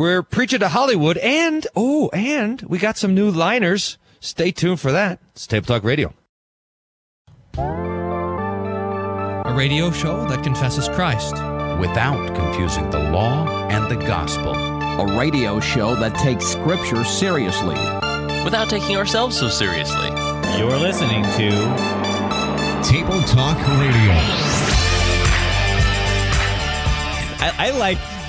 We're preaching to Hollywood, and oh, and we got some new liners. Stay tuned for that. It's Table Talk Radio. A radio show that confesses Christ. without confusing the law and the gospel. A radio show that takes Scripture seriously. without taking ourselves so seriously. You're listening to Table Talk Radio. I, I like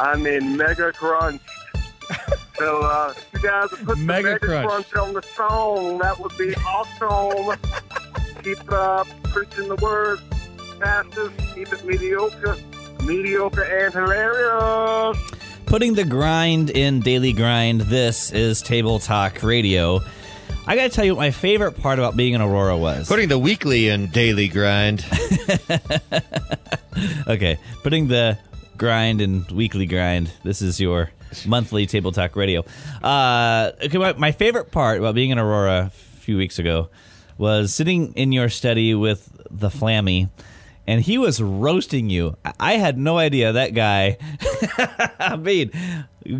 I mean, mega Crunch. so, uh, you guys put Mega the mega crunch. crunch. on the song. That would be awesome. Keep uh, preaching the word, pastors. Keep it mediocre, mediocre and hilarious. Putting the grind in daily grind. This is Table Talk Radio. I got to tell you what my favorite part about being in Aurora was. Putting the weekly and daily grind. Okay, putting the grind and weekly grind. This is your monthly table talk radio. Uh, okay, my, my favorite part about being in Aurora a few weeks ago was sitting in your study with the Flammy, and he was roasting you. I- I had no idea that guy. I mean,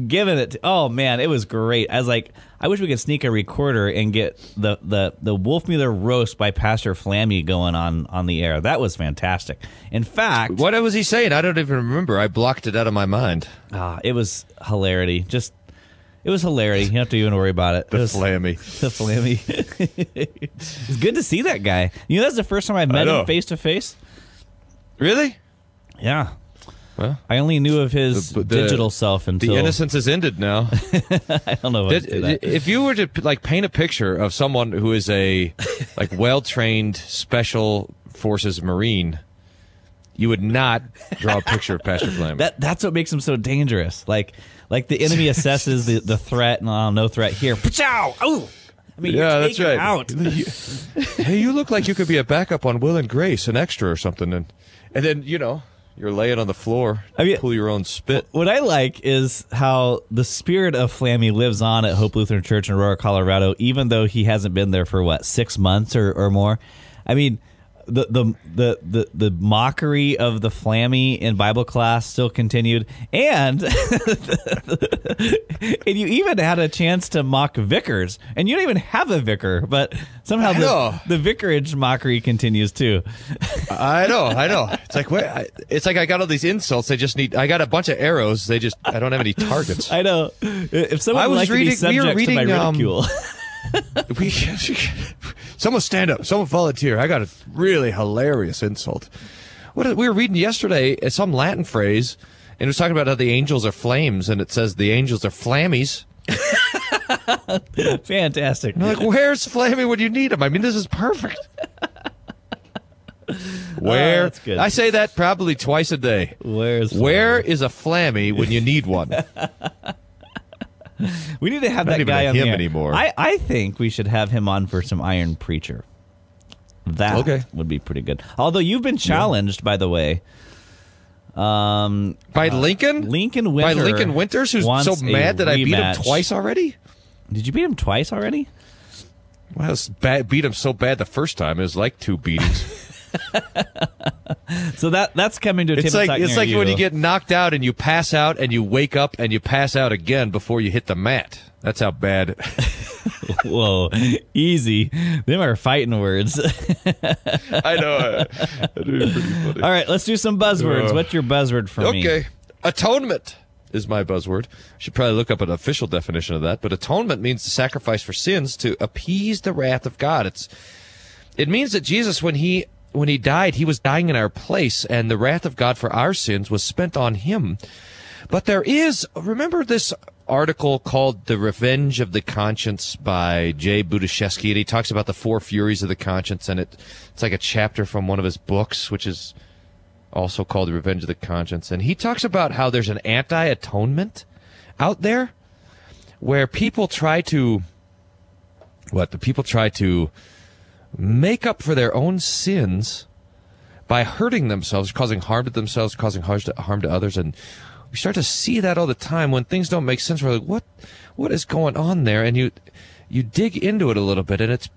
giving it. oh man, it was great. I was like, I wish we could sneak a recorder and get the the the Wolfmueller roast by Pastor Flammy going on on the air. That was fantastic. In fact, What was he saying? I don't even remember. I blocked it out of my mind. Ah, it was hilarity. Just it was hilarity. You don't have to even worry about it. The it was, flammy. The flammy. it's good to see that guy. You know, that's the first time I met know. him face to face. Really? Yeah. Well, I only knew of his The- the- digital self until the innocence is ended now. I don't know what Did- if you were to like paint a picture of someone who is a like well trained special forces marine, you would not draw a picture of Pastor Flammy. That that's what makes him so dangerous. Like like the enemy assesses the, the threat and oh, no threat here. Pachow! Oh, I mean, yeah, that's right. out. hey, you look like you could be a backup on Will and Grace, an extra or something, and and then you know you're laying on the floor, I mean- pull your own spit. What I like is how the spirit of Flammy lives on at Hope Lutheran Church in Aurora, Colorado, even though he hasn't been there for what six months or, or more. I mean, the, the the the the mockery of the Flammy in Bible class still continued, and and you even had a chance to mock vicars, and you don't even have a vicar, but somehow the, the vicarage mockery continues too. I know, I know. It's like I, it's like I got all these insults. They just need. I got a bunch of arrows. They just. I don't have any targets. I know if someone I was reading- to be we were subject to my reading, um, ridicule. we, someone stand up. Someone volunteer. I got a really hilarious insult. What we were reading yesterday, uh, some Latin phrase, and it was talking about how the angels are flames, and it says the angels are flammies. Fantastic. Like, where's flammy when you need them? I mean, this is perfect. Where? Oh. I say that probably twice a day. Where's Where is a flammy when you need one? we need to have Not that guy on him anymore. I, I think we should have him on for some Iron Preacher. That Okay. would be pretty good. Although you've been challenged, by the way. Um, By Lincoln? Lincoln Winters. By Lincoln Winters, who's so mad that I beat him twice already? Did you beat him twice already? Well, bad, beat him so bad the first time. It was like two beatings. So that that's coming to a it's table like it's like when you. you get knocked out and you pass out and you wake up and you pass out again before you hit the mat. That's how bad. Whoa, easy. Them are fighting words. I know. All right, let's do some buzzwords. Uh, What's your buzzword for me? Okay. Atonement is my buzzword. Should probably look up an official definition of that. But atonement means the sacrifice for sins to appease the wrath of God. It's it means that Jesus, when he when he died, he was dying in our place, and the wrath of God for our sins was spent on him. But there is remember this article called "The Revenge of the Conscience" by Jay Budziszewski, and he talks about the four furies of the conscience, and it it's like a chapter from one of his books, which is also called The Revenge of the Conscience. And he talks about how there's an anti atonement out there where people try to what the people try to make up for their own sins by hurting themselves, causing harm to themselves, causing harm to, others, and we start to see that all the time when things don't make sense. We're like, what, what is going on there? And you, you dig into it a little bit, and it's,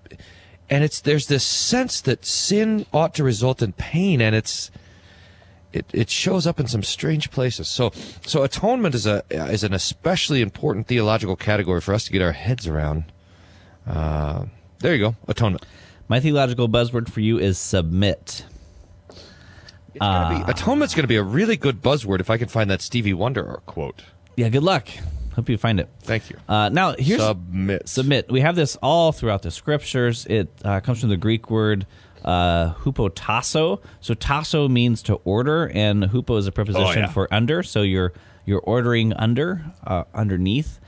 and it's there's this sense that sin ought to result in pain, and it's, it, it shows up in some strange places. So, so atonement is a is an especially important theological category for us to get our heads around. Uh, there you go, atonement. My theological buzzword for you is submit. It's gonna be, atonement's going to be a really good buzzword if I can find that Stevie Wonder quote. Yeah, good luck. Hope you find it. Thank you. Uh, now, here's Submit. submit. We have this all throughout the scriptures. It uh, comes from the Greek word uh, hupotasso. So tasso means to order, and hupo is a preposition yeah. for under. So you're you're ordering under, uh, underneath.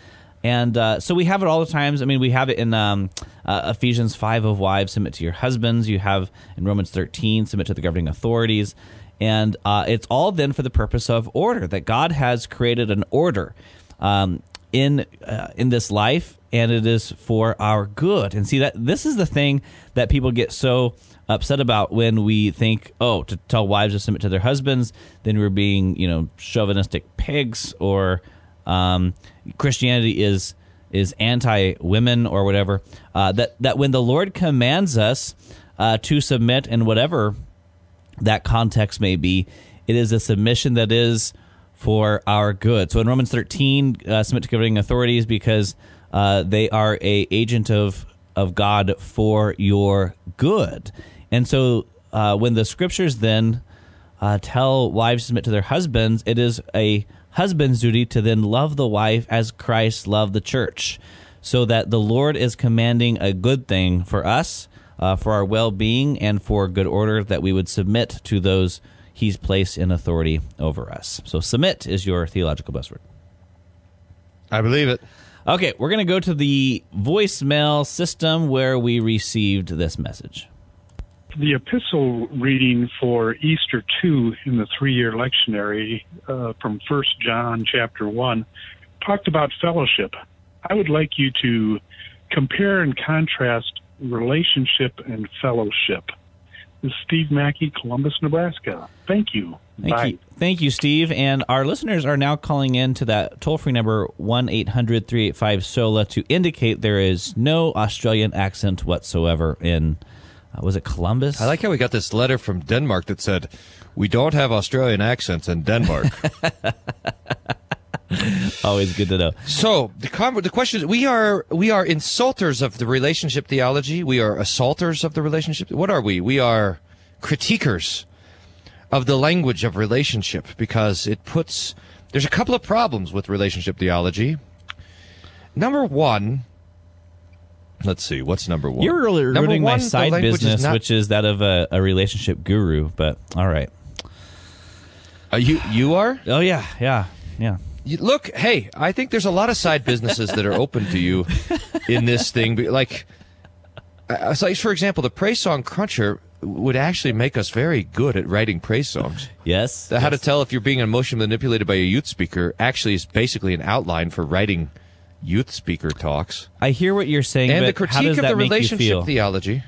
And uh, so we have it all the times. I mean, we have it in um, uh, Ephesians 5 of wives, submit to your husbands. You have in Romans 13, submit to the governing authorities. And uh, it's all then for the purpose of order, that God has created an order um, in uh, in this life, and it is for our good. And see that this is the thing that people get so upset about when we think, oh, to tell wives to submit to their husbands, then we're being you know chauvinistic pigs, or um, Christianity is is anti women or whatever. Uh, that that when the Lord commands us uh, to submit in whatever that context may be, it is a submission that is for our good. So in Romans 13, uh, submit to governing authorities because uh, they are a agent of of God for your good. And so uh, when the scriptures then uh, tell wives to submit to their husbands, it is a husband's duty to then love the wife as Christ loved the church. So that the Lord is commanding a good thing for us, uh, for our well being, and for good order, that we would submit to those he's placed in authority over us. So submit is your theological buzzword. I believe it. Okay, we're going to go to the voicemail system where we received this message. The epistle reading for Easter 2 in the three year lectionary uh, from 1 John chapter 1 talked about fellowship. I would like you to compare and contrast relationship and fellowship. This is Steve Mackey, Columbus, Nebraska. Thank you. Thank Bye. you. Thank you, Steve. And our listeners are now calling in to that toll free number 1 800 385 SOLA to indicate there is no Australian accent whatsoever in, uh, was it Columbus? I like how we got this letter from Denmark that said, "We don't have Australian accents in Denmark." Always good to know. so the the question is, we are we are insulters of the relationship theology. We are assaulters of the relationship. What are we? We are critiquers of the language of relationship because it puts. There's a couple of problems with relationship theology. Number one. Let's see. What's number one? You're really Number ruining my one, the side language is business, not- which is that of a, a relationship guru, but all right. Uh, you you are. Oh, yeah, yeah, yeah. You- look, hey, I think there's a lot of side businesses that are open to you in this thing. But Like, uh, so for example, the praise song cruncher would actually make us very good at writing praise songs. Yes. The How to tell if you're being emotionally manipulated by a youth speaker actually is basically an outline for writing youth speaker talks. I hear what you're saying, and the but how critique does of that the relationship theology.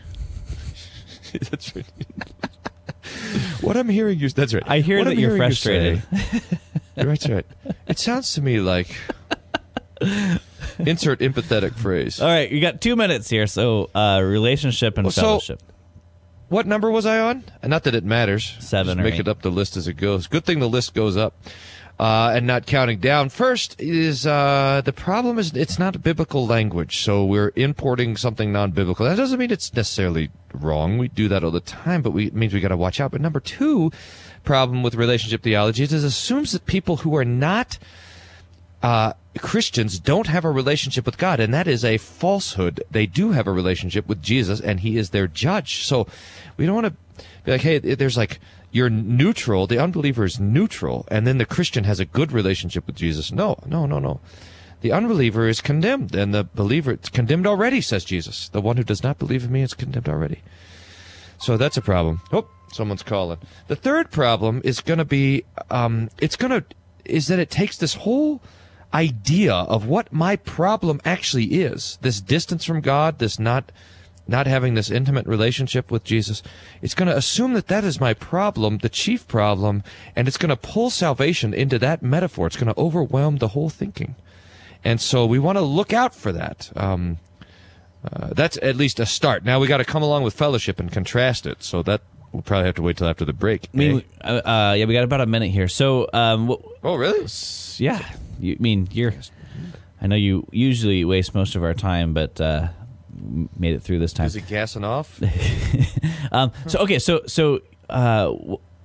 that's right. what I'm hearing you. That's right. I hear What that I'm you're hearing you frustrated. say- that's right. It sounds to me like insert empathetic phrase. All right, you got two minutes here. So, uh, relationship and Well, so- fellowship. What number was I on? Not that it matters. Seven Just or make eight. it up the list as it goes. Good thing the list goes up. Uh, and not counting down. First is uh, the problem is it's not biblical language, so we're importing something non-biblical. That doesn't mean it's necessarily wrong. We do that all the time, but we, it means we got to watch out. But number two problem with relationship theology is it assumes that people who are not uh, Christians don't have a relationship with God, and that is a falsehood. They do have a relationship with Jesus, and He is their judge. So we don't want to be like, hey, there's like you're neutral. The unbeliever is neutral, and then the Christian has a good relationship with Jesus. No, no, no, no. The unbeliever is condemned, and the believer is condemned already, says Jesus. The one who does not believe in me is condemned already. So that's a problem. Oh, someone's calling. The third problem is going to be, um, it's going to, is that it takes this whole idea of what my problem actually is, this distance from God, this not not having this intimate relationship with Jesus, it's going to assume that that is my problem, the chief problem, and it's going to pull salvation into that metaphor. It's going to overwhelm the whole thinking. And so we want to look out for that. Um, uh, that's at least a start. Now we got to come along with fellowship and contrast it. So that we'll probably have to wait till after the break. I mean, eh? uh, uh, yeah, we got about a minute here. So, um, wh- oh really? yeah, you I mean you're. I know you usually waste most of our time, but uh, made it through this time. Is it gassing off? Um, so okay, so so uh,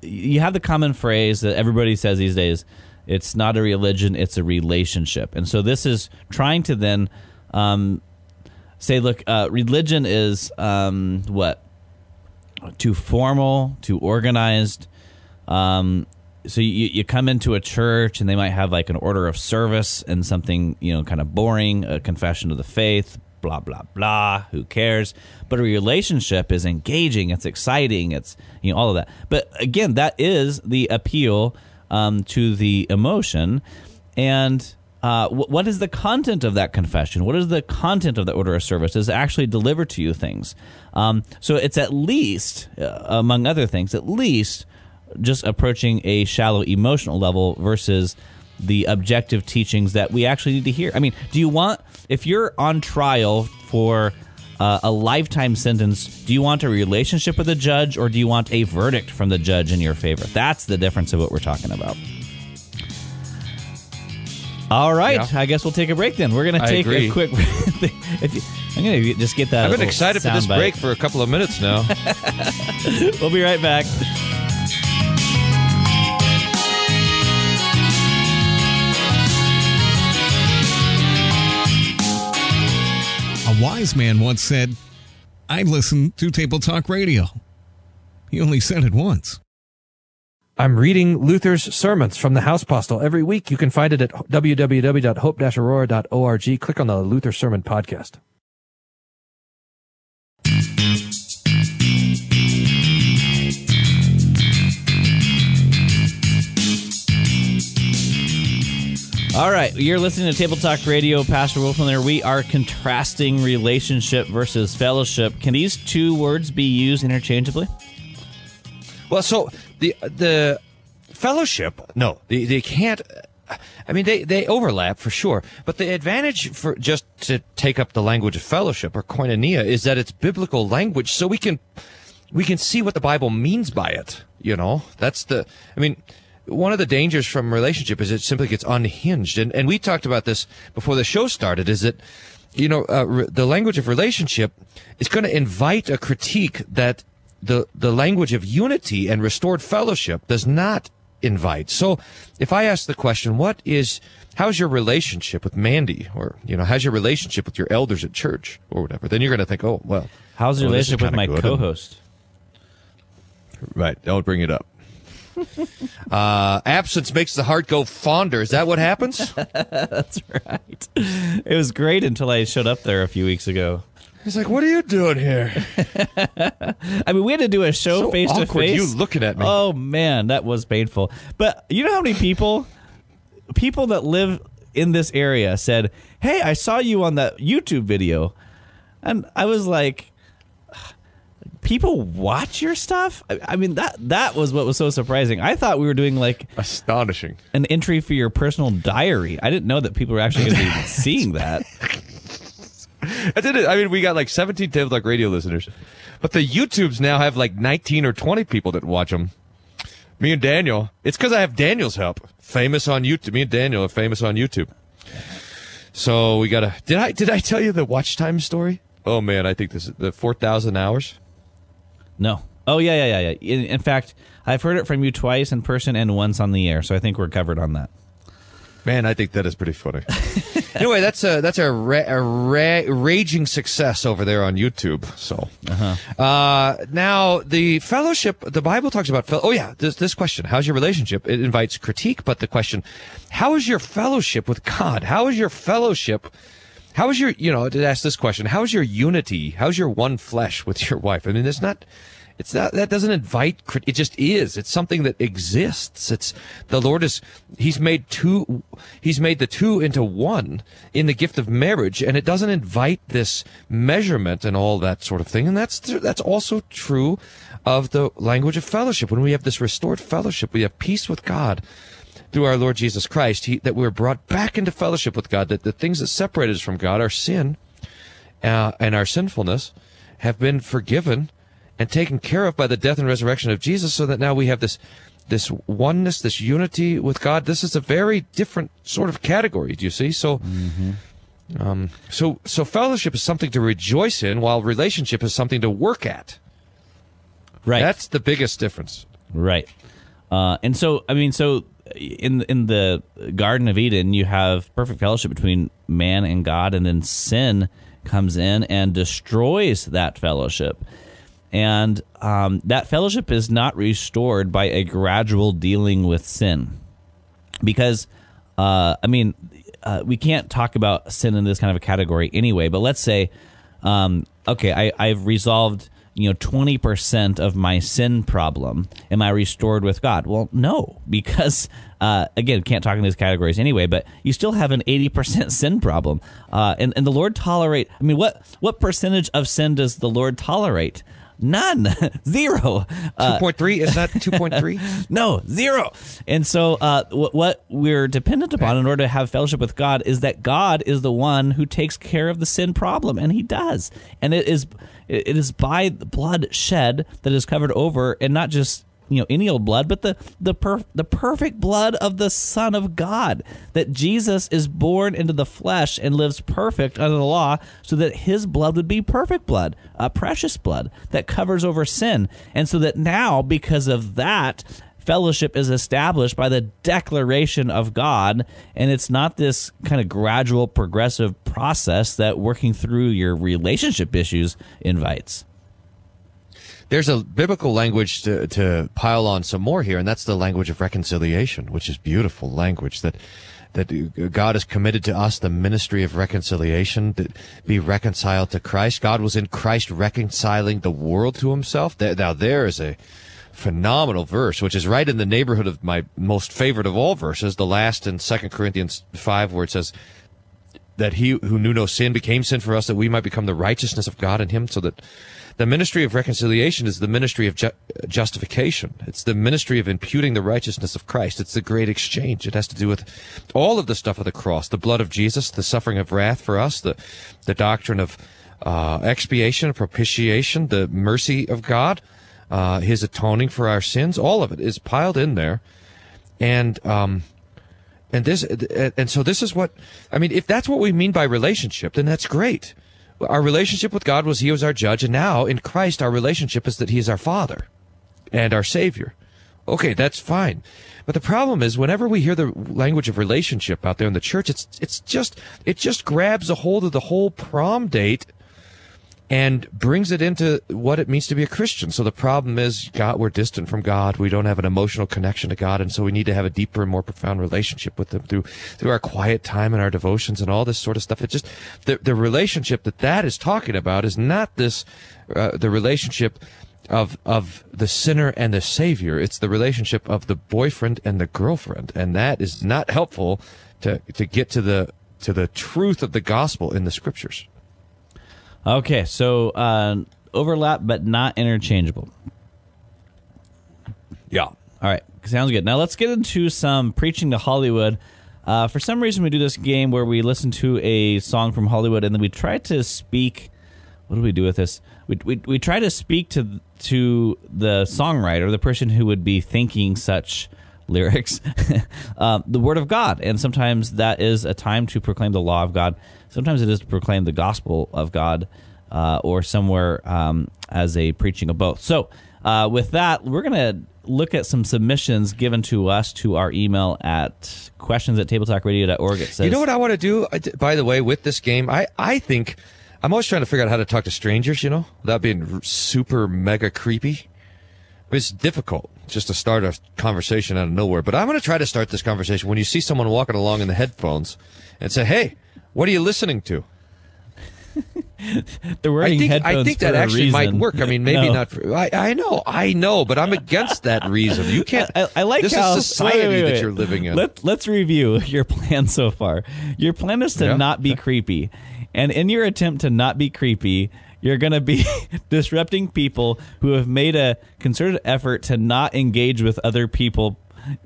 you have the common phrase that everybody says these days: "It's not a religion; it's a relationship." And so this is trying to then um, say, look, uh, religion is um, what too formal, too organized. Um, so you, you come into a church and they might have like an order of service and something you know kind of boring, a confession of the faith, blah blah blah. Who cares? But a relationship is engaging. It's exciting. It's you know all of that. But again, that is the appeal um, to the emotion. And uh, wh- what is the content of that confession? What is the content of the order of service? It actually deliver to you things? Um, so it's at least, uh, among other things, at least just approaching a shallow emotional level versus the objective teachings that we actually need to hear. I mean, do you want, if you're on trial for uh, a lifetime sentence, do you want a relationship with the judge or do you want a verdict from the judge in your favor? That's the difference of what we're talking about. All right, Yeah. I guess we'll take a break then. We're going to take a quick. you, I'm going to just get that. I've been excited for this soundbite. break for a couple of minutes now. We'll be right back. A wise man once said, I listen to Table Talk Radio. He only said it once. I'm reading Luther's sermons from the House Postil every week. You can find it at www.hope-aurora.org. Click on the Luther Sermon Podcast. All right, you're listening to Table Talk Radio. Pastor Wolfman there. We are contrasting relationship versus fellowship. Can these two words be used interchangeably? Well, so the the fellowship, no, they, they can't. I mean, they, they overlap for sure, but the advantage for just to take up the language of fellowship or koinonia is that it's biblical language, so we can we can see what the Bible means by it. You know, that's the. I mean, one of the dangers from relationship is it simply gets unhinged, and and we talked about this before the show started. Is that you know uh, re- the language of relationship is going to invite a critique that the the language of unity and restored fellowship does not invite. So, if I ask the question, what is how's your relationship with Mandy, or you know, how's your relationship with your elders at church, or whatever, then you're going to think, oh, well, How's your well, relationship with my co-host? Right. Don't bring it up. uh, absence makes the heart go fonder. Is that what happens? That's right. It was great until I showed up there a few weeks ago. He's like, "What are you doing here?" I mean, we had to do a show face to face. you looking at me. Oh man, that was painful. But you know how many people, people that live in this area, said, "Hey, I saw you on that YouTube video," and I was like. People watch your stuff. I, I mean that that was what was so surprising. I thought we were doing like Astonishing. an entry for your personal diary. I didn't know that people were actually going to be seeing that. I did it. I mean, we got like 17 Table Talk Radio listeners, but the YouTubes now have like 19 or 20 people that watch them. Me and Daniel. It's because I have Daniel's help. Famous on YouTube. Me and Daniel are famous on YouTube. So we gotta. Did I did I tell you the watch time story? Oh man, I think this is the 4,000 hours. No. Oh yeah, yeah, yeah, yeah. In, in fact, I've heard it from you twice in person and once on the air, so I think we're covered on that. Man, I think that is pretty funny. anyway, that's a that's a, ra- a ra- raging success over there on YouTube. So, uh-huh. uh, now the fellowship, the Bible talks about. Fel- oh yeah, this this question: How's your relationship? It invites critique, but the question: How is your fellowship with God? How is your fellowship? How is your you know to ask this question? How is your unity? How's your one flesh with your wife? I mean, it's not. It's not, that doesn't invite, it just is. It's something that exists. It's, the Lord is, He's made two, He's made the two into one in the gift of marriage, and it doesn't invite this measurement and all that sort of thing. And that's, that's also true of the language of fellowship. When we have this restored fellowship, we have peace with God through our Lord Jesus Christ, he, that we're brought back into fellowship with God, that the things that separate us from God, our sin uh, and our sinfulness, have been forgiven and taken care of by the death and resurrection of Jesus, so that now we have this this oneness, this unity with God. This is a very different sort of category. Do you see? So. Um, so, so fellowship is something to rejoice in, while relationship is something to work at. Right. That's the biggest difference. Right. Uh, and so, I mean, so in in the Garden of Eden, you have perfect fellowship between man and God, and then sin comes in and destroys that fellowship. And um, that fellowship is not restored by a gradual dealing with sin, because uh, I mean, uh, we can't talk about sin in this kind of a category anyway. But let's say, um, okay, I, I've resolved you know 20% of my sin problem am i restored with god? Well no because uh, again can't talk in these categories anyway but you still have an 80% sin problem. Uh, and, and the lord tolerate i mean what what percentage of sin does the lord tolerate None, zero. Uh, Two point three is that two point three? no, zero. And so, uh, what, what we're dependent upon in order to have fellowship with God is that God is the one who takes care of the sin problem, and He does. And it is it is by the blood shed that is covered over, and not just you know any old blood, but the the per, the perfect blood of the Son of God. That Jesus is born into the flesh and lives perfect under the law, so that His blood would be perfect blood, a precious blood that covers over sin, and so that now because of that. Fellowship is established by the declaration of God, and it's not this kind of gradual, progressive process that working through your relationship issues invites there's a biblical language to, to pile on some more here, and that's the language of reconciliation, which is beautiful language that that God has committed to us the ministry of reconciliation, to be reconciled to Christ. God was in Christ reconciling the world to himself. Now there is a phenomenal verse, which is right in the neighborhood of my most favorite of all verses, the last in 2 Corinthians 5, where it says, that he who knew no sin became sin for us that we might become the righteousness of God in him so that the ministry of reconciliation is the ministry of ju- justification. It's the ministry of imputing the righteousness of Christ. It's the great exchange. It has to do with all of the stuff of the cross, the blood of Jesus, the suffering of wrath for us, the, the doctrine of uh, expiation, propitiation, the mercy of God, uh, his atoning for our sins. All of it is piled in there. And, um, and this, and so this is what, I mean, if that's what we mean by relationship, then that's great. Our relationship with God was He was our judge, and now in Christ, our relationship is that He is our Father and our Savior. Okay, that's fine. But the problem is, whenever we hear the language of relationship out there in the church, it's it's just it just grabs a hold of the whole prom date and brings it into what it means to be a Christian. So the problem is, God, we're distant from God. We don't have an emotional connection to God, and so we need to have a deeper and more profound relationship with Him through through our quiet time and our devotions and all this sort of stuff. It just the the relationship that that is talking about is not this uh, the relationship of of the sinner and the savior. It's the relationship of the boyfriend and the girlfriend, and that is not helpful to to get to the to the truth of the gospel in the scriptures. Okay, so uh, overlap but not interchangeable. Yeah. All right, sounds good. Now let's get into some preaching to Hollywood. Uh, for some reason, we do this game where we listen to a song from Hollywood and then we try to speak. What do we do with this? We, we, we try to speak to to the songwriter, the person who would be thinking such lyrics, um, the Word of God. And sometimes that is a time to proclaim the law of God. Sometimes it is to proclaim the gospel of God, uh, or somewhere um, as a preaching of both. So, uh, with that, we're going to look at some submissions given to us to our email at questions at tabletalkradio.org. It says, You know what I want to do, by the way, with this game? I, I think I'm always trying to figure out how to talk to strangers, you know, without being super mega creepy. It's difficult just to start a conversation out of nowhere, but I'm going to try to start this conversation when you see someone walking along in the headphones and say, Hey, what are you listening to? They're I wearing think I headphones think that actually might work. I mean, maybe No. not. For, I, I know, I know, but I'm against that reason. You can't. I, I like this how is society wait, wait, that you're living in. Let, let's review your plan so far. Your plan is to Yeah. not be creepy, and in your attempt to not be creepy, you're going to be disrupting people who have made a concerted effort to not engage with other people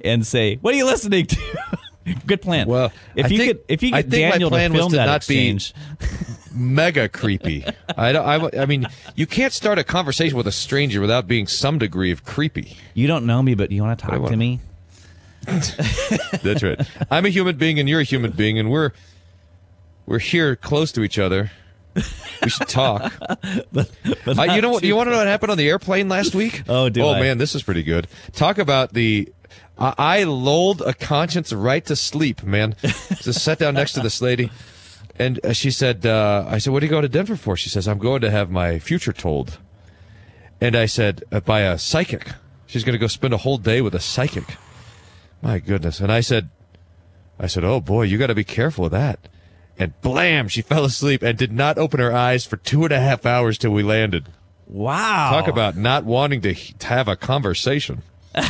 and say, "What are you listening to?" Good plan. Well, if I you think- could, if you I get think my Daniel to plan was film to that not be- Mega creepy. I don't. I, I mean, you can't start a conversation with a stranger without being some degree of creepy. you don't know me, but you want to talk to me. That's right. I'm a human being, and you're a human being, and we're we're here close to each other. We should talk. But Uh, you know what? You want to know what happened on the airplane last week? Oh, do Oh I? man, this is pretty good. Talk about the. I I lulled a conscience right to sleep, man. Just sat down next to this lady, and uh, she said, uh, "I said, what are you going to Denver for?" She says, "I'm going to have my future told." And I said, uh, "By a psychic." She's going to go spend a whole day with a psychic. My goodness! And I said, "I said, oh boy, you got to be careful with that." And blam, she fell asleep and did not open her eyes for two and a half hours till we landed. Wow. Talk about not wanting to, to have a conversation.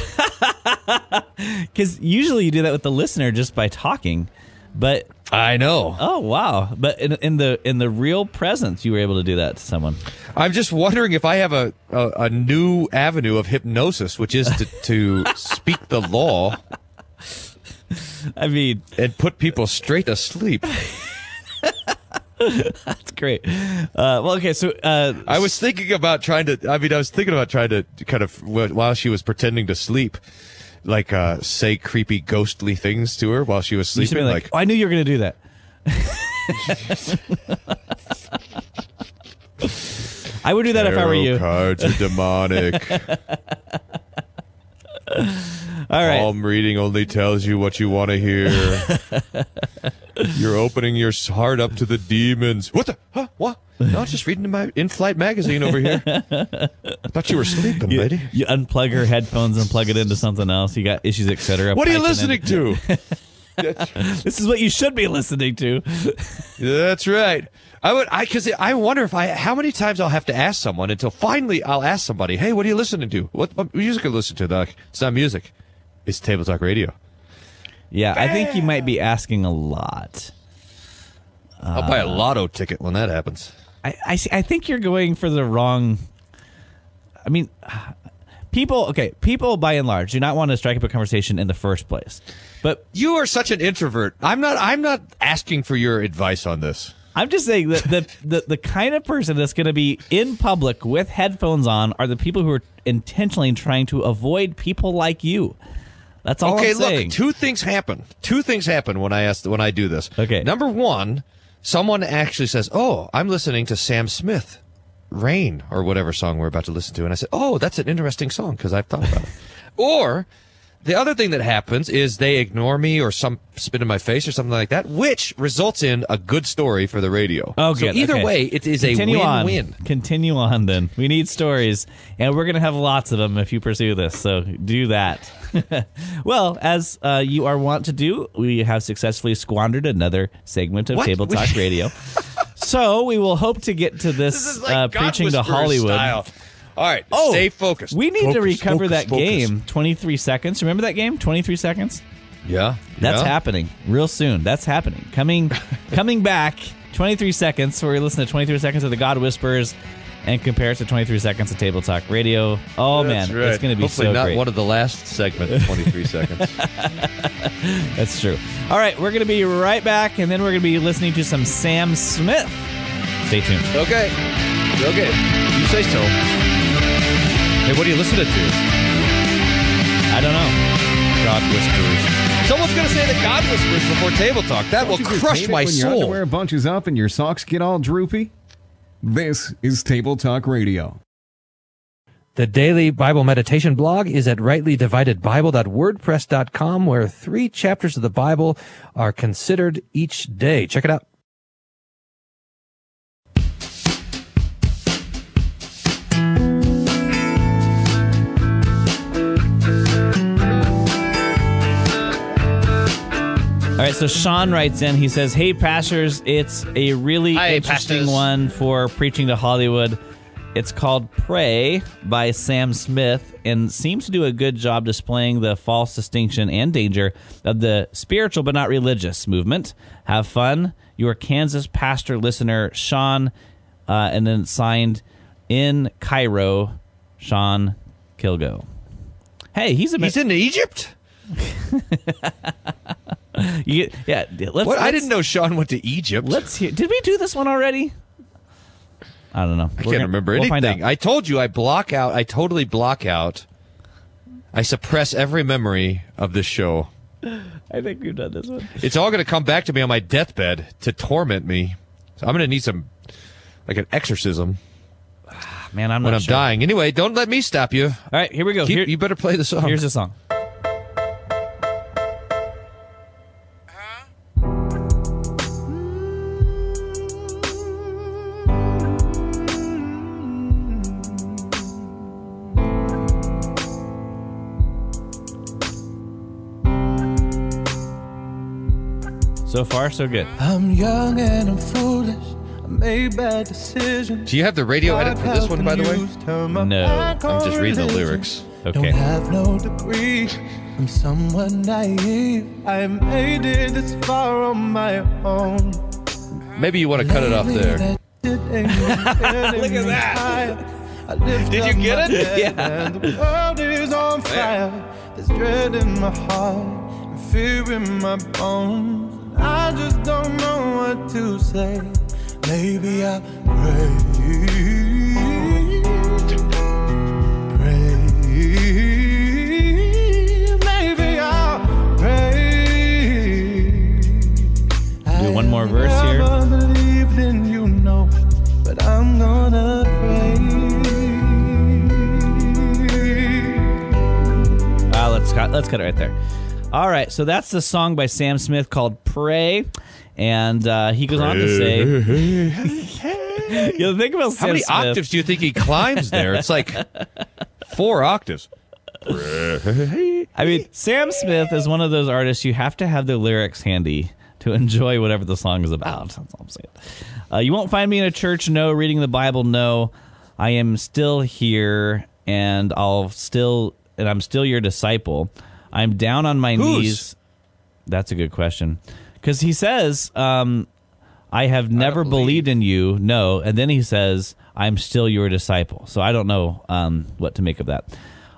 Because usually you do that with the listener just by talking, but I know. oh wow! But in, in the in the real presence, you were able to do that to someone. I'm just wondering if I have a, a, a new avenue of hypnosis, which is to, to speak the law I mean, and put people straight to sleep. that's great. Uh, well, okay, so uh, I was thinking about trying to. I mean, I was thinking about trying to kind of while she was pretending to sleep, like uh, say creepy, ghostly things to her while she was sleeping. like, like oh, I knew you were going to do that. I would do that if I were you. cards are demonic. All right. Palm reading only tells you what you want to hear. You're opening your heart up to the demons. What the? Huh? What? No, I was just reading my in-flight magazine over here. I thought you were sleeping, you, lady. you unplug her headphones and plug it into something else. You got issues, etc. What are you listening in- to? This is what you should be listening to. That's right. I would. I because I wonder if I how many times I'll have to ask someone until finally I'll ask somebody, "Hey, what are you listening to? What, what music are you listening to?" They're like, it's not music. It's table talk radio. Yeah, I think you might be asking a lot. I'll buy a lotto ticket when that happens. I, I, see- I think you're going for the wrong. I mean, people. Okay, people by and large do not want to strike up a conversation in the first place. But You are such an introvert. I'm not. I'm not asking for your advice on this. I'm just saying that the, the the kind of person that's going to be in public with headphones on are the people who are intentionally trying to avoid people like you. That's all okay, I'm saying. look. Two things happen. Two things happen when I ask when I do this. Okay. Number one, someone actually says, "Oh, I'm listening to Sam Smith, Rain, or whatever song we're about to listen to," and I said, "Oh, that's an interesting song because I've thought about it." or the other thing that happens is they ignore me or some spit in my face or something like that, which results in a good story for the radio. Oh, so either Okay. way, it is Continue a on. win-win. Continue on, then. We need stories, and we're going to have lots of them if you pursue this. So do that. well, as uh, you are wont to do, we have successfully squandered another segment of What? Table Talk Radio. so we will hope to get to this, This is like uh, preaching to Hollywood. style. All right, Oh, stay focused. We need to recover focus, that focus. game. Twenty three seconds. Remember that game? Twenty three seconds. Yeah, That's yeah. happening real soon. That's happening. Coming coming back 23 seconds where we listen to 23 seconds of the God Whispers and compare it to 23 seconds of Table Talk Radio. Oh That's man, right. it's going to be Hopefully so not great. one of the last segments of 23 seconds. That's true. All right, we're going to be right back and then we're going to be listening to some Sam Smith. Stay tuned. Okay. Okay. You say so. Hey, what are you listening to? I don't know. God whispers. Someone's going to say that God whispers before Table Talk. That will Don't you just crush it my when Your soul. underwear bunches up and your socks get all droopy. This is Table Talk Radio. The daily Bible meditation blog is at rightlydividedbible.wordpress.com, where three chapters of the Bible are considered each day. Check it out. All right, so Sean writes in. He says, "Hey, pastors, it's a really Hi, interesting pastors. one for preaching to Hollywood. It's called Pray by Sam Smith and seems to do a good job displaying the false distinction and danger of the spiritual but not religious movement. Have fun. Your Kansas pastor listener, Sean, uh, and then signed in Cairo, Sean Kilgo. Hey, he's a He's in Egypt. you, yeah. Let's, What? I let's- didn't know Sean went to Egypt. Let's hear. Did we do this one already? I don't know. I can't remember anything. I told you I block out. I totally block out. I suppress every memory of this show. I think we've done this one. It's all going to come back to me on my deathbed to torment me. So I'm going to need some, like an exorcism Man, I'm when not I'm sure. dying. Anyway, don't let me stop you. All right, here we go. Keep- Here- you better play the song. Here's the song. So far, so good. I'm young and I'm foolish. I made bad decisions. Do you have the radio edit for this one, by the way? No. I'm just reading the lyrics. Don't have no degree. I'm somewhat naive. I made it this far on my own. Maybe you want to cut it off there. Look at that. Did you get it? Yeah. And the world is on fire. There's dread in my heart and fear in my bones. I just don't know what to say. Maybe I'll pray. Pray. Maybe I'll pray. Do one more verse here. Never believed in you, no, but I'm gonna pray. Ah, let's cut. Let's cut it right there. All right, so that's the song by Sam Smith called "Pray," and uh, he goes on to say, "You think about How many Smith. octaves do you think he climbs there? It's like four octaves. I mean, Sam Smith is one of those artists you have to have the lyrics handy to enjoy whatever the song is about. That's all I'm saying. Uh, you won't find me in a church, no. Reading the Bible, no. I am still here, and I'll still, and I'm still your disciple. I'm down on my Whose? knees. That's a good question, because he says, um, "I have never believed in you." No, and then he says, "I'm still your disciple." So I don't know um, what to make of that.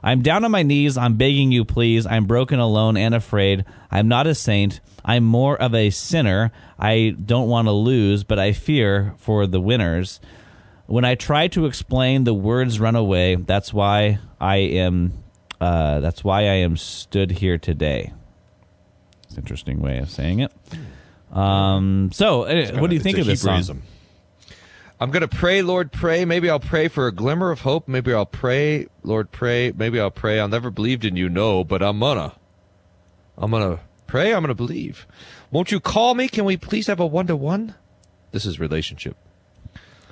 I'm down on my knees. I'm begging you, please. I'm broken, alone, and afraid. I'm not a saint. I'm more of a sinner. I don't want to lose, but I fear for the winners. When I try to explain, the words run away. That's why I am. Uh, that's why I am stood here today. It's an interesting way of saying it. Um, so, uh, what do you think of this song? I'm going to pray, Lord, pray. Maybe I'll pray for a glimmer of hope. Maybe I'll pray, Lord, pray. Maybe I'll pray. I'll never believed in you, no, but I'm gonna. I'm gonna pray. I'm gonna believe. Won't you call me? Can we please have a one to one? This is relationship.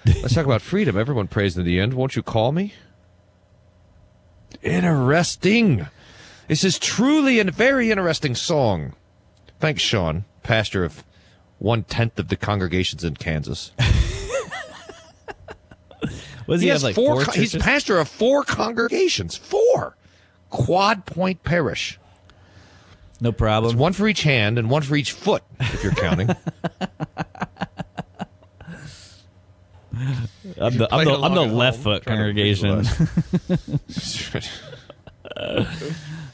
Let's talk about freedom. Everyone prays in the end. Won't you call me? Interesting. This is truly a very interesting song. Thanks, Sean, pastor of one tenth of the congregations in Kansas. Was he, he has like four. four con- he's pastor of four congregations. Four. Quad Point Parish. No problem. It's one for each hand and one for each foot, if you're counting. I'm the, I'm the, I'm the left home, foot congregation.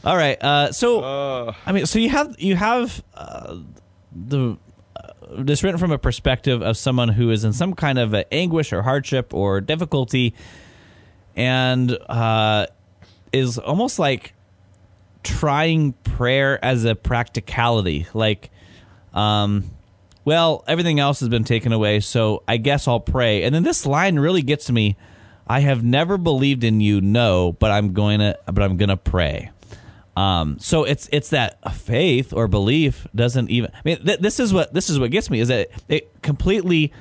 All right. Uh, so I mean, so you have you have uh, the uh, this written from a perspective of someone who is in some kind of uh, anguish or hardship or difficulty, and uh, is almost like trying prayer as a practicality, like. Um, well, everything else has been taken away, so I guess I'll pray. And then this line really gets me. I have never believed in you, no, but I'm going to, but I'm going to pray. Um, so it's it's that faith or belief doesn't even. I mean, th- this is what this is what gets me is that it completely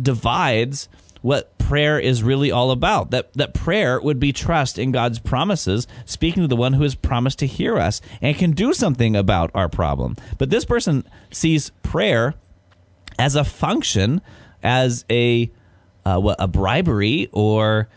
divides what prayer is really all about. That that prayer would be trust in God's promises, speaking to the one who has promised to hear us and can do something about our problem. But this person sees prayer as a function, as a uh, what, a bribery, or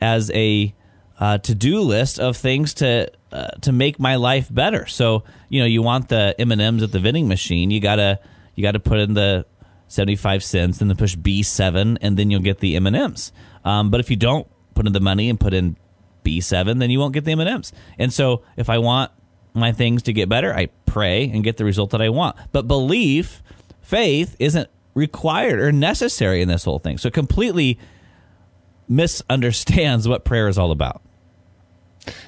as a uh, to do list of things to uh, to make my life better. So you know, you want the M and M's at the vending machine, you gotta you gotta put in the seventy five cents, and then push B seven, and then you'll get the M and M's. Um, but if you don't put in the money and put in B seven, then you won't get the M and M's. And so, if I want my things to get better, I pray and get the result that I want. But belief, faith, isn't required or necessary in this whole thing. So it completely misunderstands what prayer is all about.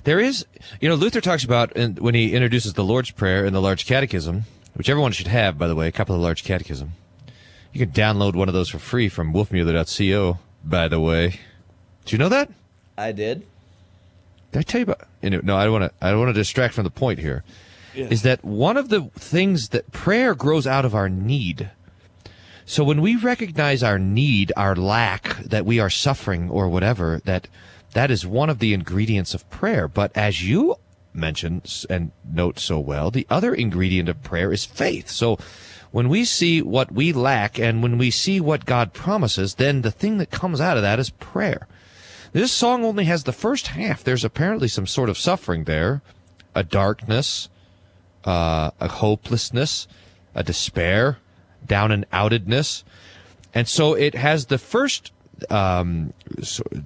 There is, you know, Luther talks about in, when he introduces the Lord's Prayer in the Large Catechism, which everyone should have, by the way, a copy of the Large Catechism. You can download one of those for free from wolfmueller.co, by the way. Do you know that? I did. Did I tell you about? Know, no, I don't want to. I don't want to distract from the point here. Is that one of the things that prayer grows out of our need? So when we recognize our need, our lack, that we are suffering or whatever, that that is one of the ingredients of prayer. But as you mentioned and note so well, the other ingredient of prayer is faith. So when we see what we lack and when we see what God promises, then the thing that comes out of that is prayer. This song only has the first half. There's apparently some sort of suffering there, a darkness, uh, a hopelessness, a despair, down and outedness. And so it has the first um,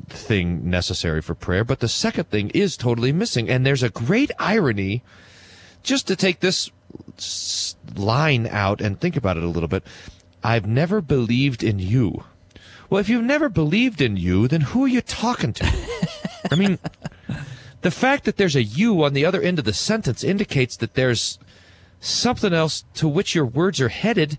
thing necessary for prayer, but the second thing is totally missing. And there's a great irony, just to take this line out and think about it a little bit. I've never believed in you. Well, if you've never believed in you, then who are you talking to? I mean, the fact that there's a you on the other end of the sentence indicates that there's something else to which your words are headed.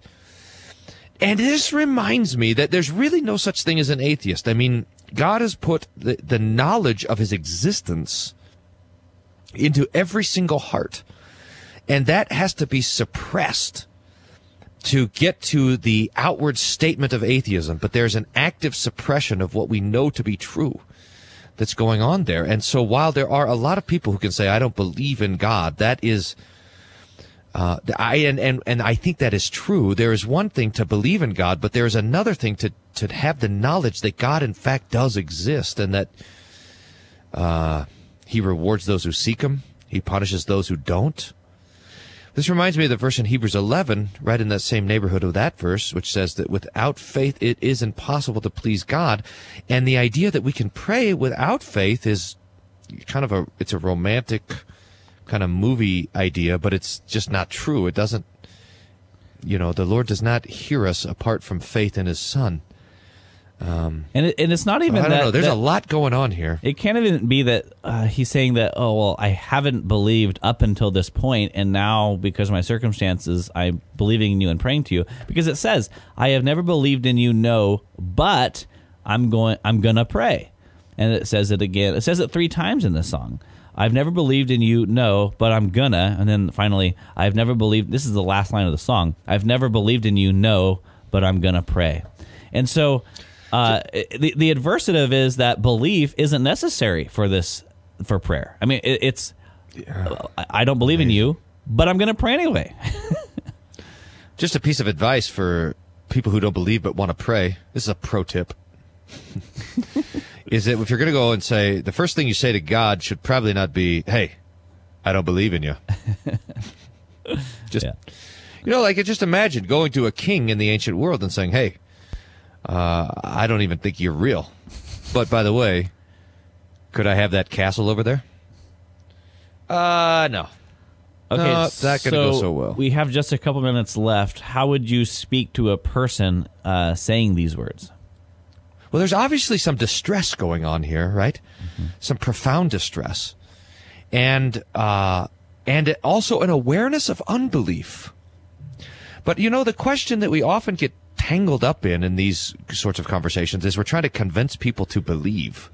And this reminds me that there's really no such thing as an atheist. I mean, God has put the, the knowledge of his existence into every single heart. And that has to be suppressed to get to the outward statement of atheism. But there's an active suppression of what we know to be true that's going on there. And so while there are a lot of people who can say, I don't believe in God, that is, uh, I, and, and, and I think that is true. There is one thing to believe in God, but there is another thing to, to have the knowledge that God in fact does exist and that, uh, he rewards those who seek him. He punishes those who don't. This reminds me of the verse in Hebrews 11, right in that same neighborhood of that verse, which says that without faith it is impossible to please God. And the idea that we can pray without faith is kind of a, it's a romantic kind of movie idea, but it's just not true. It doesn't, you know, the Lord does not hear us apart from faith in his son. Um, And it, and it's not even I don't that know. There's that- a lot going on here. It can't even be that uh, he's saying that, oh, well, I haven't believed up until this point, and now because of my circumstances, I'm believing in you and praying to you. Because it says, I have never believed in you, no, but I'm going, I'm going to pray. And it says it again. It says it three times in this song. I've never believed in you, no, but I'm gonna. And then finally, I've never believed, this is the last line of the song. I've never believed in you, no, but I'm gonna pray. And so, uh, the the adversative is that belief isn't necessary for this for prayer. I mean, it, it's I- I don't believe in you, but I'm going to pray anyway. Just a piece of advice for people who don't believe but want to pray. This is a pro tip. is that if you're going to go and say, the first thing you say to God should probably not be, hey, I don't believe in you. just, you know, like just imagine going to a king in the ancient world and saying, hey, uh, I don't even think you're real. But by the way, could I have that castle over there? Uh, no. Okay, No, it's not gonna go so well. We have just a couple minutes left. How would you speak to a person uh, saying these words? Well, there's obviously some distress going on here, right? Some profound distress, and uh, and also an awareness of unbelief. But you know, the question that we often get tangled up in in these sorts of conversations is we're trying to convince people to believe.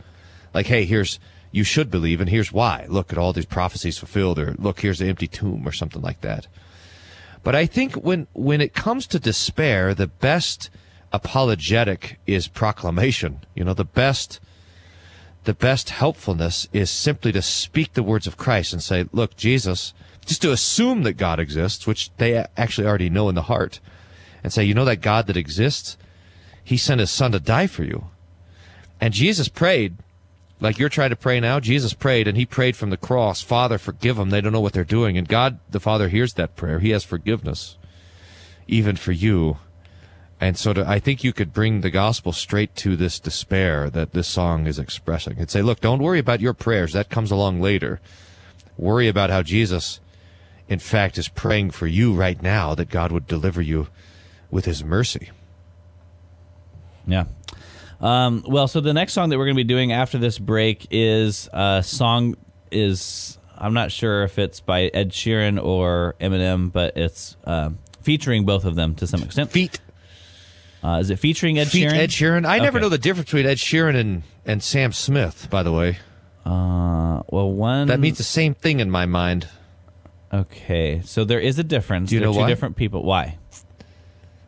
Like, hey, here's you should believe, and here's why. Look at all these prophecies fulfilled, or look, here's the empty tomb, or something like that. But I think when when it comes to despair, the best apologetic is proclamation. You know, the best the best helpfulness is simply to speak the words of Christ and say, look, Jesus, just to assume that God exists, which they actually already know in the heart, and say, you know that God that exists? He sent his son to die for you. And Jesus prayed, like you're trying to pray now. Jesus prayed, and he prayed from the cross, Father, forgive them. They don't know what they're doing. And God, the Father, hears that prayer. He has forgiveness, even for you. And so to, I think you could bring the gospel straight to this despair that this song is expressing and say, look, don't worry about your prayers. That comes along later. Worry about how Jesus, in fact, is praying for you right now that God would deliver you with his mercy. Yeah. Um, well, so the next song that we're going to be doing after this break is a song is I'm not sure if it's by Ed Sheeran or Eminem, but it's uh, featuring both of them to some extent. Feet. Uh, is it featuring Ed Feet Sheeran? Ed Sheeran. I never know the difference between Ed Sheeran and, and Sam Smith, by the way. Uh, well, one That means the same thing in my mind. Okay, so there is a difference. Do you They're know two why? different people. Why?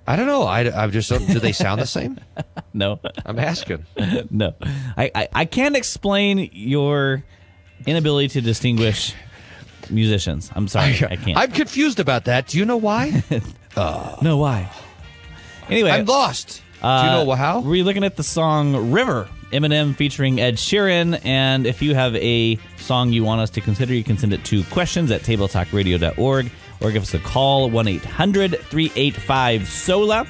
I don't know. I, I'm just. Do they sound the same? no, I'm asking. no, I, I I can't explain your inability to distinguish musicians. I'm sorry, I can't. I'm confused about that. Do you know why? Uh. no, why? Anyway, I'm lost. Do you uh, know how? We're looking at the song River, Eminem featuring Ed Sheeran. And if you have a song you want us to consider, you can send it to questions at tabletalkradio.org or give us a call 1 800 385 SOLA.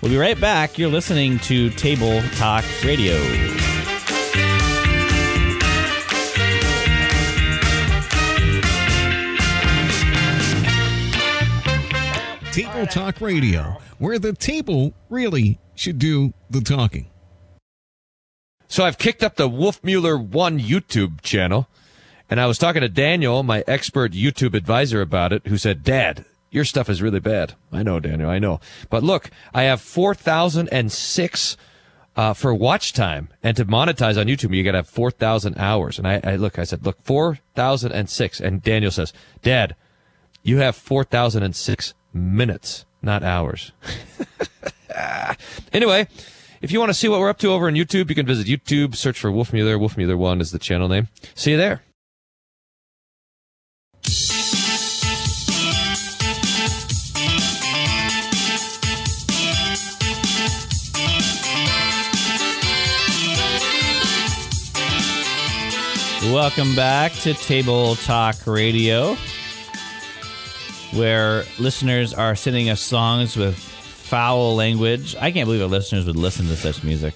We'll be right back. You're listening to Table Talk Radio. Table Talk Radio, where the table really should do the talking. So I've kicked up the Wolfmueller One YouTube channel, and I was talking to Daniel, my expert YouTube advisor, about it, who said, "Dad, your stuff is really bad." I know, Daniel, I know. But look, I have four thousand and six uh, for watch time, and to monetize on YouTube, you got to have four thousand hours. And I, I look, I said, "Look, four thousand and six. And Daniel says, "Dad, you have four thousand and six minutes, not hours." Anyway, if you want to see what we're up to over on YouTube, you can visit YouTube, search for Wolfmueller. Wolfmueller One is the channel name. See you there. Welcome back to Table Talk Radio, where listeners are sending us songs with foul language. I can't believe our listeners would listen to such music.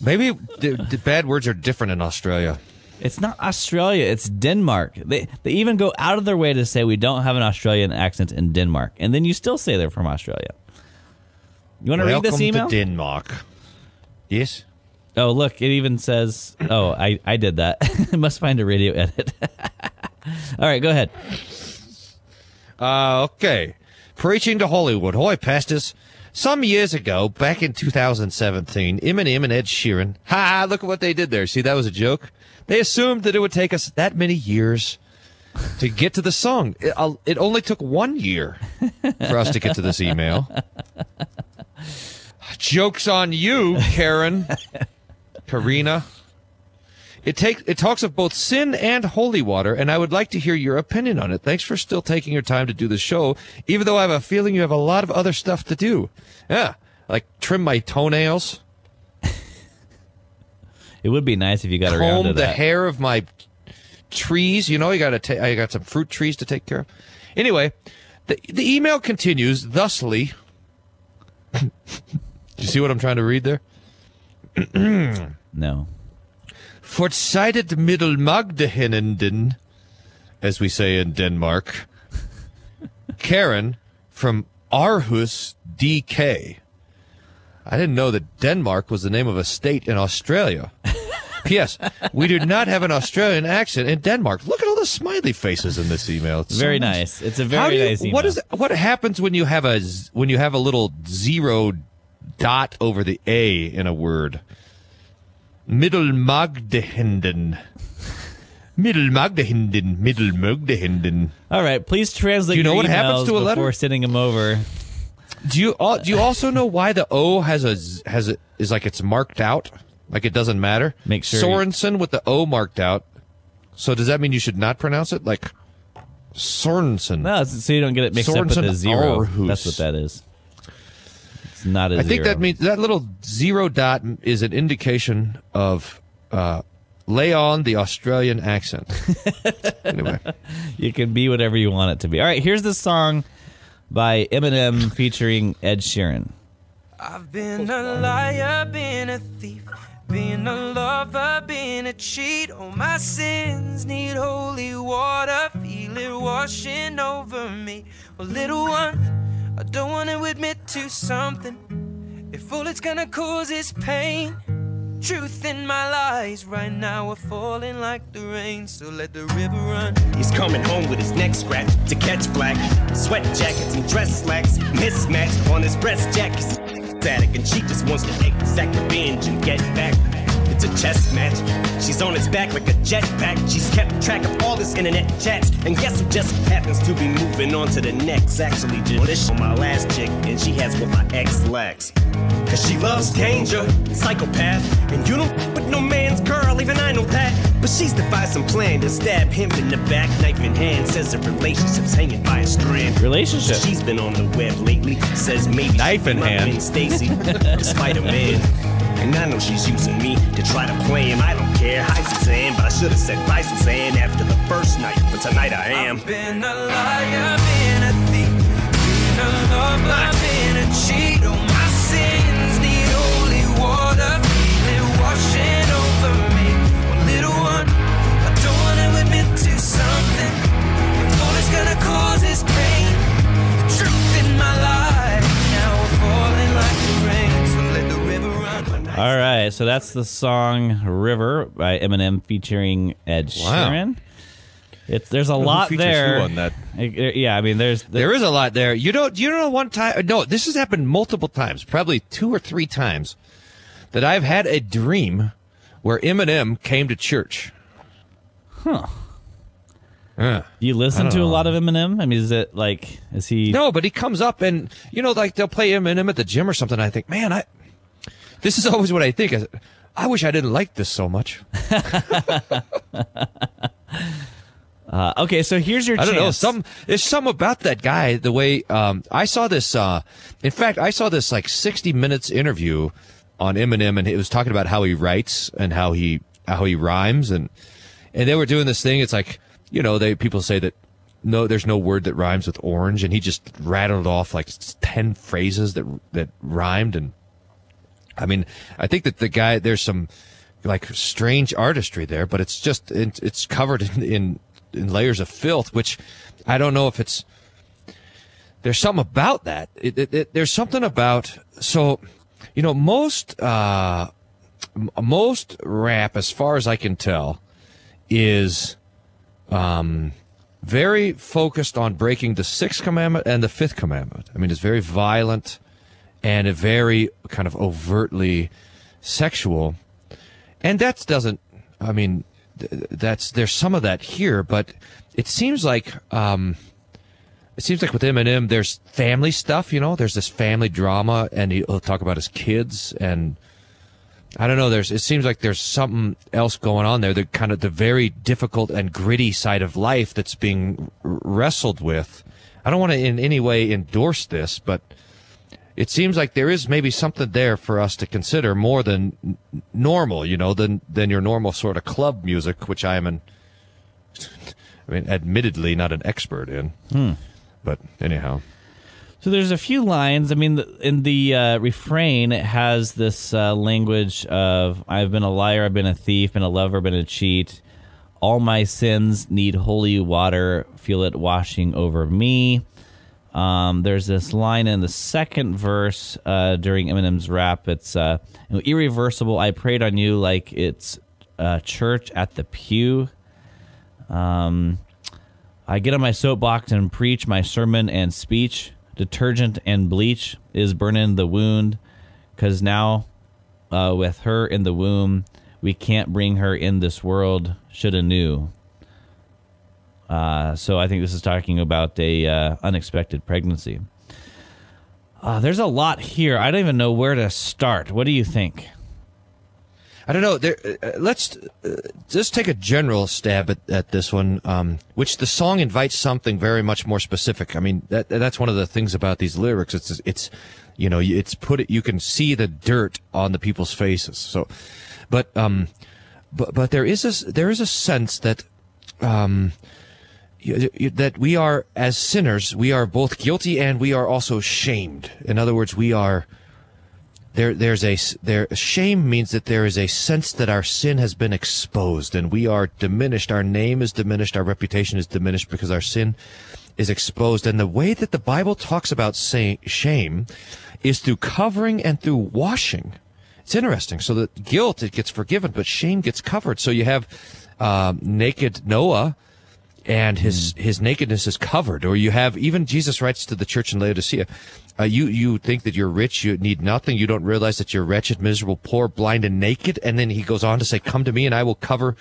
Maybe the, bad words are different in Australia. It's not Australia, it's Denmark. They they even go out of their way to say we don't have an Australian accent in Denmark. And then you still say they're from Australia. You want to read this email? to Denmark. Yes. Oh, look, it even says, "Oh, I I did that." I must find a radio edit. All right, go ahead. Uh, okay. Preaching to Hollywood. Hoy, pastors. Some years ago, back in 2017, Eminem and Ed Sheeran. Ha! Look at what they did there. See, that was a joke. They assumed that it would take us that many years to get to the song. It, uh, it only took one year for us to get to this email. Jokes on you, Karen. Karina. It takes it talks of both sin and holy water, and I would like to hear your opinion on it. Thanks for still taking your time to do the show, even though I have a feeling you have a lot of other stuff to do. Yeah, like trim my toenails, It would be nice if you got around to comb the that. hair of my trees. You know, you got to. I got some fruit trees to take care of. Anyway, the the email continues thusly. Do you see what I'm trying to read there? no. Fortsighted Middelmagdehennenden, as we say in Denmark. Karen from Aarhus, DK. I didn't know that Denmark was the name of a state in Australia. P.S. We do not have an Australian accent in Denmark. Look at all the smiley faces in this email. It's so Very nice. It's a very you- nice email. What is what happens when you have a when you have a little zero dot over the a in a word? Middelmagdehenden. Middelmagdehenden. Middelmagdehenden. All right, please translate. Do you know your what happens to a letter? before sending them over? Do you al- do you also know why the O has a has a is like it's marked out, like it doesn't matter? Make sure you- with the O marked out. So does that mean you should not pronounce it like Sorensen? No, so you don't get it mixed up with Sorensen a zero. Aarhus. That's what that is. It's not a I think that means that little zero dot is an indication of uh, lay on the Australian accent. anyway, you can be whatever you want it to be. All right, here's the song by Eminem featuring Ed Sheeran. I've been a liar, been a thief, been a lover, been a cheat. All my sins need holy water, feel it washing over me. Well, little one, I don't want to admit to something. If all it's gonna cause is pain, truth in my lies right now are falling like the rain. So let the river run. He's coming home with his neck scratched to catch black. Sweat jackets and dress slacks mismatched on his breast jackets. Static and she just wants to exact revenge and get back. It's a chess match. She's on his back like a jetpack. She's kept track of all his internet chats. And guess who just happens to be moving on to the next? Actually, this on my last chick, and she has what my ex lacks. Cause she loves danger, psychopath. And you don't with no man's girl, even I know that. But she's devised some plan to stab him in the back, knife in hand. Says the relationship's hanging by a strand. Relationship. She's been on the web lately. Says maybe Knife in hand. Stacy, despite a man. And I know she's using me to try to play him. I don't care. Hi, Suzanne, but I should have said bye, Suzanne, after the first night. But tonight I am. I've been a liar, been a thief, been a lover, been a cheat. Oh, right, so that's the song "River" by Eminem featuring Ed Wow. Sheeran. It's there's a lot there. on that? Yeah, I mean, there's there is a lot there. You don't you don't know one time? No, this has happened multiple times, probably two or three times, that I've had a dream where Eminem came to church. Huh. Yeah. Do you listen to don't a lot of Eminem? I mean, is it like is he? No, but he comes up and you know, like they'll play Eminem at the gym or something. I think, man, I. This is always what I think. I, I wish I didn't like this so much. Uh, okay, so here's your. I don't know. chance. Some there's some about that guy. The way um, I saw this. Uh, in fact, I saw this like 60 minutes interview on Eminem, and it was talking about how he writes and how he how he rhymes, and and they were doing this thing. It's like you know, they people say that no, there's no word that rhymes with orange, and he just rattled off like 10 phrases that that rhymed, and I mean, I think that the guy there's some like strange artistry there, but it's just it, it's covered in, in in layers of filth, which I don't know if it's there's something about that. It, it, there's something about so you know most uh most rap, as far as I can tell, is um very focused on breaking the sixth commandment and the fifth commandment. I mean, it's very violent and a very kind of overtly sexual. And that doesn't, I mean, that's, there's some of that here, but it seems like, um, it seems like with Eminem, there's family stuff, you know, there's this family drama and he'll talk about his kids and I don't know, there's, it seems like there's something else going on there. The kind of the very difficult and gritty side of life that's being wrestled with. I don't want to in any way endorse this, but it seems like there is maybe something there for us to consider more than normal, you know, than than your normal sort of club music, which I am an, I mean, admittedly not an expert in. Hmm. But anyhow, So there's a few lines. I mean, in the uh, refrain, it has this uh, language of "I've been a liar, I've been a thief, been a lover, been a cheat. All my sins need holy water. Feel it washing over me." Um, there's this line in the second verse uh, during Eminem's rap. It's uh, irreversible. I prayed on you like it's uh, church at the pew. Um, I get on my soapbox and preach my sermon and speech. Detergent and bleach is burning the wound, because now, uh, with her in the womb, we can't bring her in this world. Shoulda knew. Uh, so I think this is talking about a uh, unexpected pregnancy. Uh, there's a lot here. I don't even know where to start. What do you think? I don't know. There, uh, let's uh, just take a general stab at, at this one, um, which the song invites something very much more specific. I mean, that that's one of the things about these lyrics. It's it's you know it's put. You can see the dirt on the people's faces. So, but um, but but there is a there is a sense that um that we are as sinners we are both guilty and we are also shamed. In other words we are there there's a there shame means that there is a sense that our sin has been exposed and we are diminished. Our name is diminished. Our reputation is diminished because our sin is exposed. And the way that the bible talks about say, shame is through covering and through washing. It's interesting. So that guilt it gets forgiven but shame gets covered. So you have um, naked noah and his his nakedness is covered. Or you have even Jesus writes to the church in Laodicea, uh, you you think that you're rich, you need nothing, you don't realize that you're wretched, miserable, poor, blind, and naked. And then he goes on to say, "Come to me, and I will cover."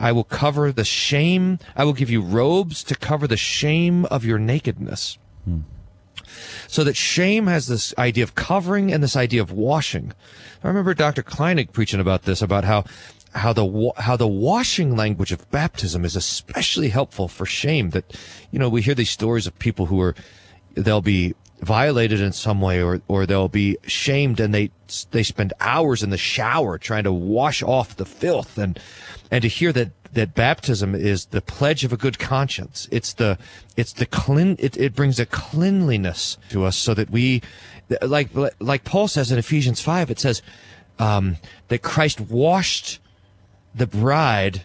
I will cover the shame. I will give you robes to cover the shame of your nakedness. So that shame has this idea of covering and this idea of washing. I remember Dr. Kleinig preaching about this, about how how the how the washing language of baptism is especially helpful for shame. That you know we hear these stories of people who are they'll be violated in some way or or they'll be shamed and they they spend hours in the shower trying to wash off the filth and and to hear that that baptism is the pledge of a good conscience it's the it's the clean it, it brings a cleanliness to us so that we like like paul says in ephesians 5 it says um, that christ washed the bride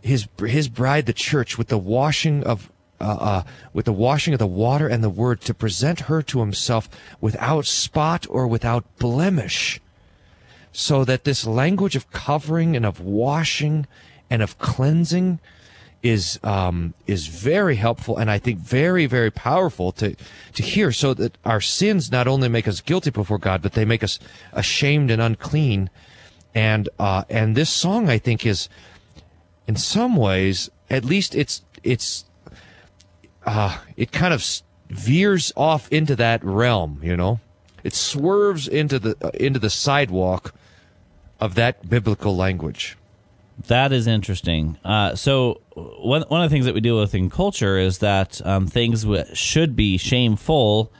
his his bride the church with the washing of uh, uh, with the washing of the water and the word to present her to himself without spot or without blemish so that this language of covering and of washing and of cleansing is um, is very helpful and I think very very powerful to to hear so that our sins not only make us guilty before God but they make us ashamed and unclean and uh, and this song I think is in some ways at least it's it's uh, it kind of veers off into that realm you know it swerves into the uh, into the sidewalk of that biblical language That is interesting. Uh, so one one of the things that we deal with in culture is that um, things that should be shameful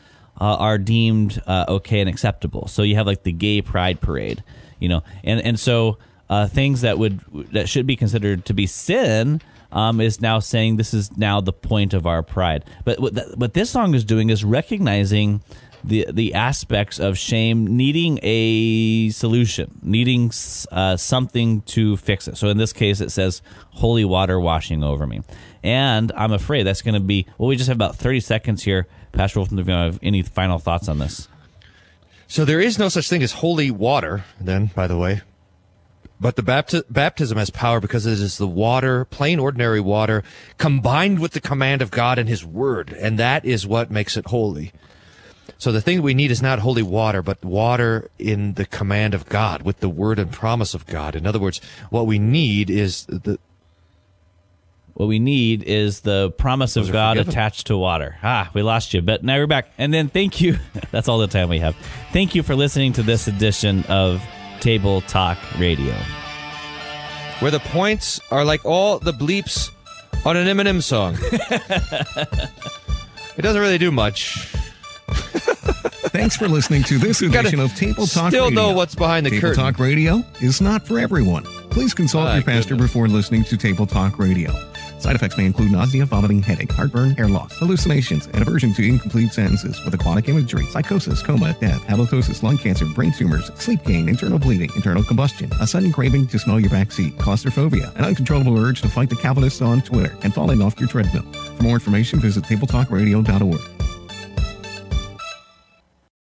uh, are deemed uh, okay and acceptable. So you have like the gay pride parade, you know, and and so uh, things that would that should be considered to be sin. Um, is now saying this is now the point of our pride, but what, th- what this song is doing is recognizing the the aspects of shame needing a solution, needing uh, something to fix it. So in this case, it says holy water washing over me, and I'm afraid that's going to be. Well, we just have about 30 seconds here, Pastor Wolf. If you have any final thoughts on this? So there is no such thing as holy water, then, by the way. But the bapti- baptism has power because it is the water, plain ordinary water, combined with the command of God and His Word. And that is what makes it holy. So the thing we need is not holy water, but water in the command of God, with the Word and promise of God. In other words, what we need is the, What we need is the promise of Those are God forgiven. attached to water. Ah, we lost you, but now we're back. And then thank you. That's all the time we have. Thank you for listening to this edition of Table Talk Radio. where the points are like all the bleeps on an Eminem song. it doesn't really do much. Thanks for listening to this edition of Table Talk still Radio. Still know what's behind the curtain. Table curtain. Talk Radio is not for everyone. Please consult Ah, your pastor goodness. before listening to Table Talk Radio. Side effects may include nausea, vomiting, headache, heartburn, hair loss, hallucinations, and aversion to incomplete sentences with aquatic imagery, psychosis, coma, death, halitosis, lung cancer, brain tumors, sleep gain, internal bleeding, internal combustion, a sudden craving to smell your backseat, claustrophobia, an uncontrollable urge to fight the Calvinists on Twitter, and falling off your treadmill. For more information, visit tabletalkradio.org.